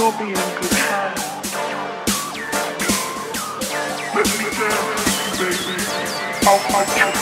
you'll be in good hands. Let me down, baby. I'll fight you.